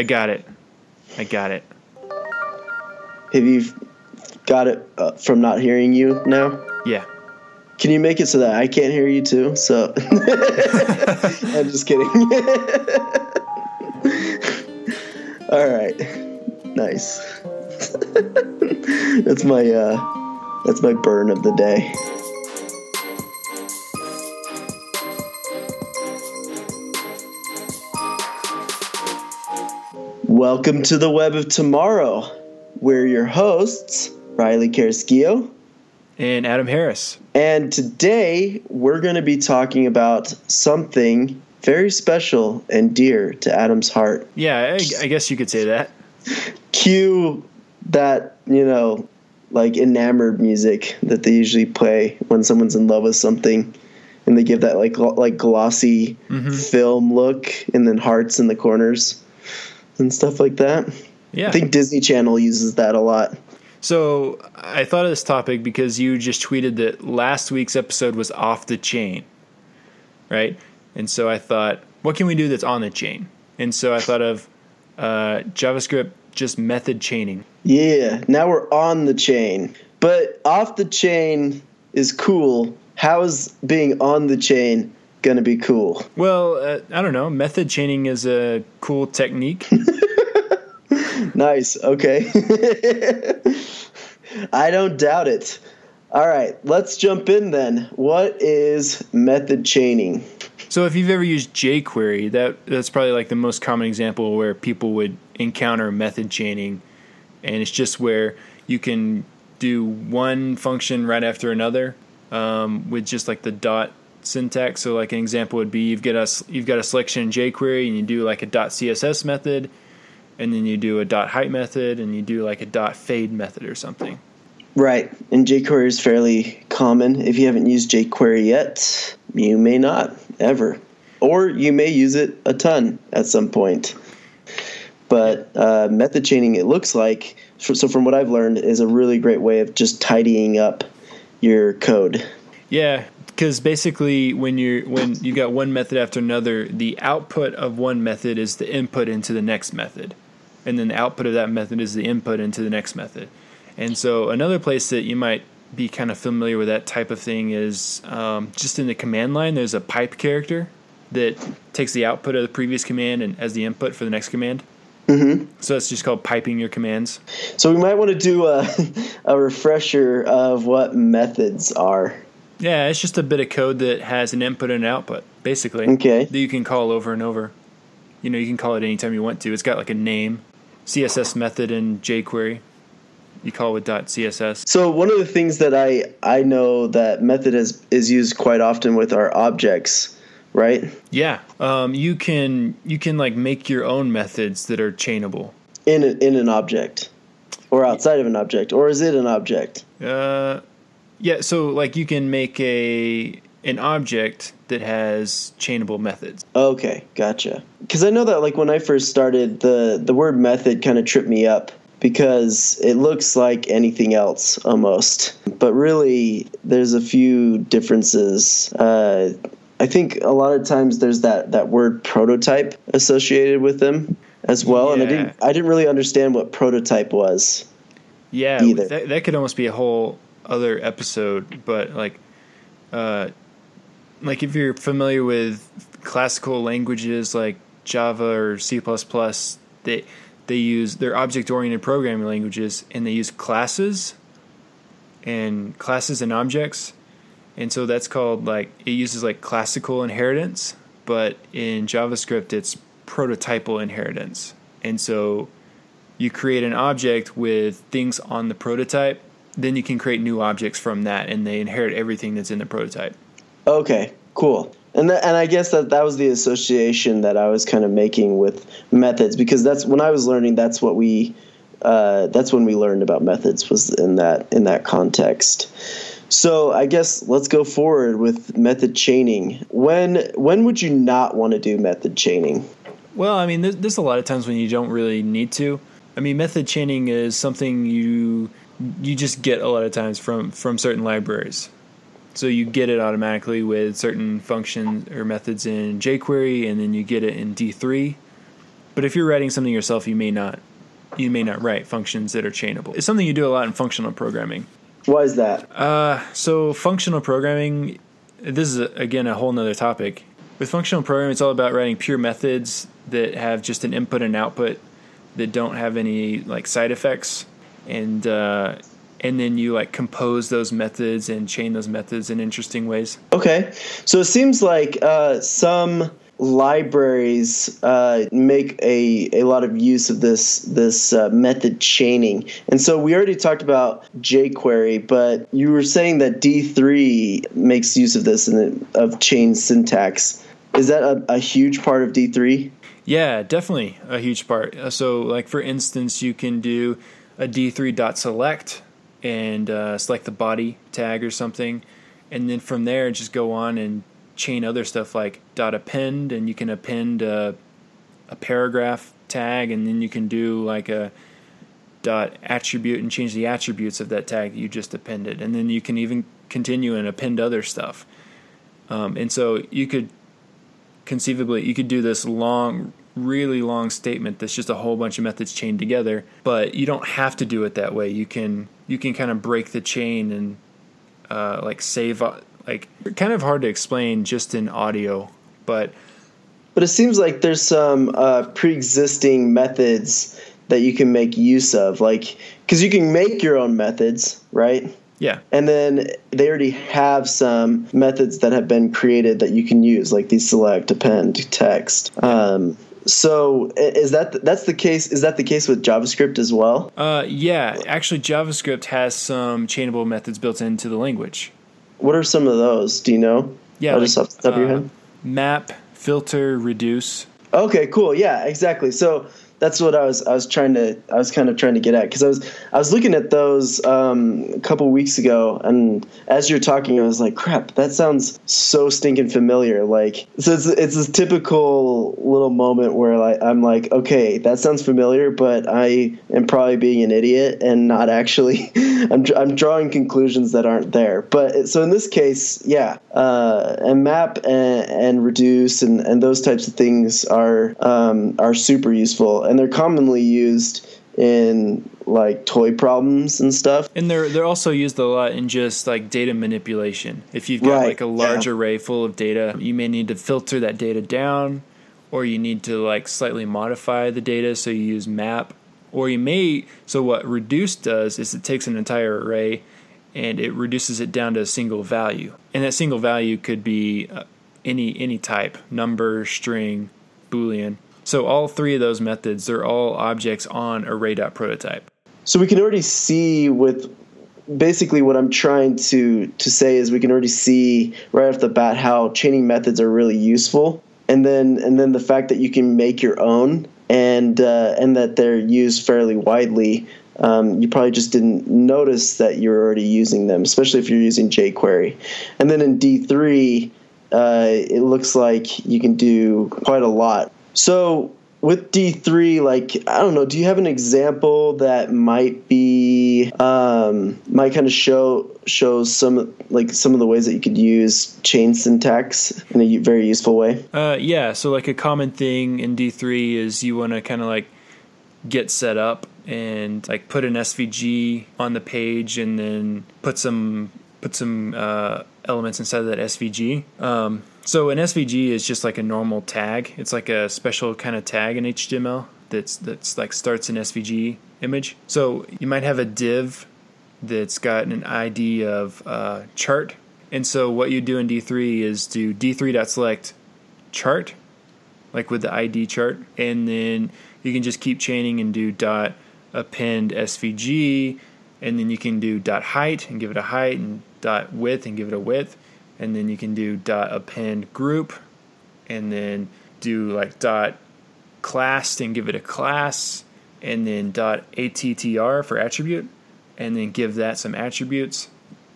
I got it. I got it. Have you got it uh, from not hearing you now? Yeah. Can you make it so that I can't hear you too? So I'm just kidding. All right. Nice. that's my uh that's my burn of the day. Welcome to the Web of Tomorrow. We're your hosts, Riley Carrasquillo. And Adam Harris. And today we're going to be talking about something very special and dear to Adam's heart. Yeah, I, I guess you could say that. Cue that, you know, like enamored music that they usually play when someone's in love with something and they give that like like glossy Mm-hmm. film look and then hearts in the corners and stuff like that. Yeah. I think Disney Channel uses that a lot. So I thought of this topic because you just tweeted that last week's episode was off the chain, right? And so I thought, what can we do that's on the chain? And so I thought of uh, JavaScript just method chaining. Yeah, now we're on the chain. But off the chain is cool. How is being on the chain going to be cool? Well, uh, I don't know. Method chaining is a cool technique. Nice. Okay. I don't doubt it. All right, let's jump in then. What is method chaining? So if you've ever used jQuery, that that's probably like the most common example where people would encounter method chaining, and it's just where you can do one function right after another um, with just like the dot syntax. So like an example would be you've got a you've got a selection in jQuery and you do like a dot CSS method, and then you do a dot height method, and you do like a dot fade method or something. Right, and jQuery is fairly common. If you haven't used jQuery yet, you may not ever, or you may use it a ton at some point. But uh, method chaining, it looks like, so from what I've learned, is a really great way of just tidying up your code. Yeah, because basically, when you're when you got one method after another, the output of one method is the input into the next method, and then the output of that method is the input into the next method. And so, another place that you might be kind of familiar with that type of thing is um, just in the command line. There's a pipe character that takes the output of the previous command and as the input for the next command. hmm So it's just called piping your commands. So we might want to do a, a refresher of what methods are. Yeah, it's just a bit of code that has an input and an output, basically. Okay. that you can call over and over. You know, you can call it anytime you want to. It's got like a name, CSS method in jQuery. You call it .css. So one of the things that I I know that method is is used quite often with our objects, right? Yeah, um, you can you can like make your own methods that are chainable. In a, in an object, or outside of an object, or is it an object? Uh, yeah, so like you can make a an object that has chainable methods. Okay, gotcha. Because I know that like when I first started, the the word method kind of tripped me up because it looks like anything else almost, but really there's a few differences. Uh, I think a lot of times there's that that word prototype associated with them as well, and I didn't I didn't really understand what prototype was. Yeah, Either. that that could almost be a whole other episode. But like, uh, like if you're familiar with classical languages like Java or C they they use they're object oriented programming languages and they use classes and classes and objects. And so that's called like it uses like classical inheritance, but in JavaScript it's prototypal inheritance. And so you create an object with things on the prototype, then you can create new objects from that and they inherit everything that's in the prototype. Okay, cool. And that, and I guess that that was the association that I was kind of making with methods because that's when I was learning. That's what we, uh, that's when we learned about methods was in that in that context. So I guess let's go forward with method chaining. When when would you not want to do method chaining? Well, I mean, there's, there's a lot of times when you don't really need to. I mean, method chaining is something you you just get a lot of times from from certain libraries. So you get it automatically with certain functions or methods in jQuery, and then you get it in D3. But if you're writing something yourself, you may not you may not write functions that are chainable. It's something you do a lot in functional programming. Why is that? Uh, so functional programming, this is a, again a whole nother topic. With functional programming, it's all about writing pure methods that have just an input and output that don't have any like side effects, and uh, and then you like compose those methods and chain those methods in interesting ways. Okay, so it seems like uh, some libraries uh, make a, a lot of use of this this uh, method chaining. And so we already talked about jQuery, but you were saying that D3 makes use of this and of chain syntax. Is that a, a huge part of D3? Yeah, definitely a huge part. Uh, so, like for instance, you can do a D3 dot select and uh, select the body tag or something, and then from there just go on and chain other stuff like dot append, and you can append a, a paragraph tag, and then you can do like a dot attribute and change the attributes of that tag that you just appended, and then you can even continue and append other stuff. Um, and so you could conceivably you could do this long really long statement that's just a whole bunch of methods chained together but you don't have to do it that way you can you can kind of break the chain and uh, like save like kind of hard to explain just in audio, but but it seems like there's some uh, pre-existing methods that you can make use of, like because you can make your own methods, right? Yeah. And then they already have some methods that have been created that you can use, like these select, append, text. Um, so is that that's the case? Is that the case with JavaScript as well? Uh, yeah, actually, JavaScript has some chainable methods built into the language. What are some of those? Do you know? Yeah, like, just off the top uh, of your head. Map, filter, reduce. Okay, cool. Yeah, exactly. So that's what I was I was trying to I was kind of trying to get at because I was I was looking at those um, a couple weeks ago and as you're talking I was like crap that sounds so stinking familiar. Like so it's it's this typical little moment where like I'm like okay that sounds familiar but I am probably being an idiot and not actually I'm I'm drawing conclusions that aren't there. But so in this case yeah uh, and map and, and reduce and, and those types of things are um, are super useful and they're commonly used in like toy problems and stuff. And they're they're also used a lot in just like data manipulation. If you've got right, like a large yeah. array full of data, you may need to filter that data down or you need to like slightly modify the data so you use map or you may so what reduce does is it takes an entire array and it reduces it down to a single value. And that single value could be uh, any any type, number, string, boolean so all three of those methods, they're all objects on array.prototype. So we can already see with basically what I'm trying to to say is we can already see right off the bat how chaining methods are really useful, and then and then the fact that you can make your own and uh, and that they're used fairly widely. Um, you probably just didn't notice that you're already using them, especially if you're using jQuery. And then in D3, uh, it looks like you can do quite a lot so with D3, like I don't know, do you have an example that might be um, might kind of show shows some like some of the ways that you could use chain syntax in a very useful way? Uh, yeah, so like a common thing in D3 is you want to kind of like get set up and like put an SVG on the page and then put some put some uh, elements inside of that SVG. Um, so an SVG is just like a normal tag. It's like a special kind of tag in HTML that's that's like starts an SVG image. So you might have a div that's got an ID of uh, chart, and so what you do in D3 is do D3.select chart, like with the ID chart, and then you can just keep chaining and do dot append SVG, and then you can do dot height and give it a height and dot width and give it a width and then you can do dot append group and then do like dot class and give it a class and then dot attr for attribute and then give that some attributes.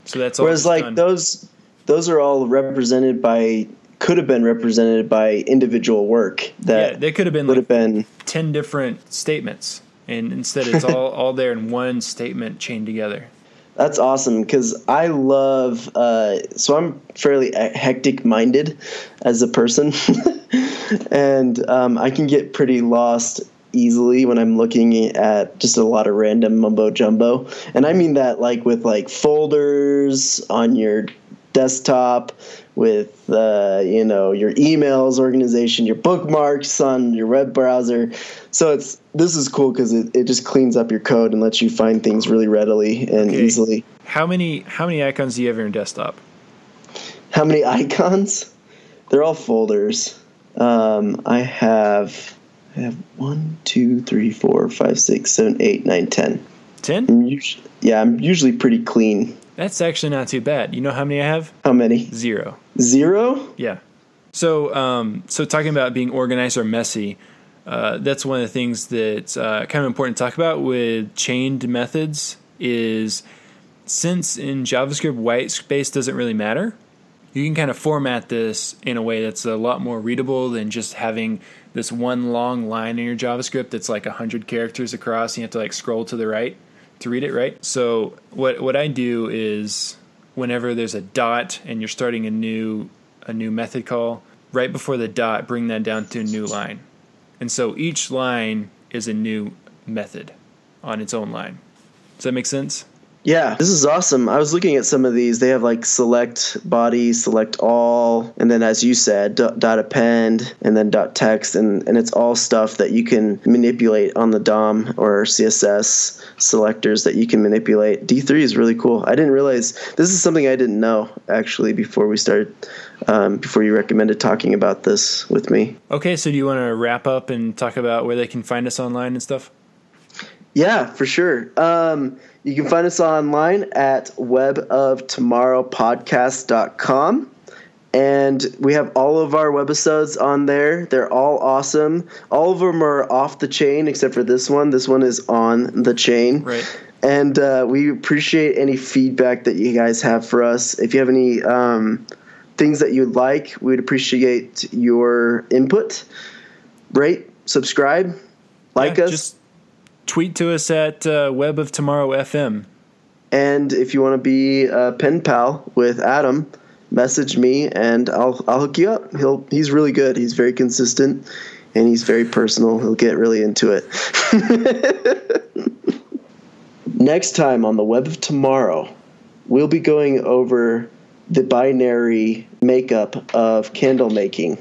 So that's all whereas like done. those those are all represented by could have been represented by individual work that yeah, they could have been would like have been 10 different statements. And instead it's all all there in one statement chained together that's awesome because I love. Uh, so I'm fairly hectic minded as a person. and um, I can get pretty lost easily when I'm looking at just a lot of random mumbo jumbo. And I mean that like with like folders on your desktop, with uh, you know your emails organization, your bookmarks on your web browser. So it's this is cool because it, it just cleans up your code and lets you find things really readily and Okay. easily. How many how many icons do you have on your desktop? How many icons? They're all folders. Um, I have I have one, two, three, four, five, six, seven, eight, nine, ten. Ten? I'm usually, yeah, I'm usually pretty clean. That's actually not too bad. You know how many I have? How many? Zero. Zero? Yeah. So, um, so talking about being organized or messy, uh, that's one of the things that's uh, kind of important to talk about with chained methods. Is since in JavaScript white space doesn't really matter, you can kind of format this in a way that's a lot more readable than just having this one long line in your JavaScript that's like hundred characters across. And you have to like scroll to the right to read it, right? So what what I do is whenever there's a dot and you're starting a new a new method call, right before the dot, bring that down to a new line. And so each line is a new method on its own line. Does that make sense? Yeah, this is awesome. I was looking at some of these. They have like select body, select all, and then as you said, dot, dot append, and then dot text, and, and it's all stuff that you can manipulate on the DOM or CSS selectors that you can manipulate. D3 is really cool. I didn't realize this is something I didn't know actually before we started, um, before you recommended talking about this with me. Okay, so do you want to wrap up and talk about where they can find us online and stuff? Yeah, for sure. Um, you can find us online at weboftomorrowpodcast.com. And we have all of our webisodes on there. They're all awesome. All of them are off the chain except for this one. This one is on the chain. Right. And uh, we appreciate any feedback that you guys have for us. If you have any um, things that you'd like, we'd appreciate your input. Rate, subscribe, like Yeah, us. Just tweet to us at uh, Web of Tomorrow FM. And if you want to be a pen pal with Adam, message me and I'll I'll hook you up. He'll he's really good. He's very consistent and he's very personal. He'll get really into it. Next time on the Web of Tomorrow, we'll be going over the binary makeup of candle making.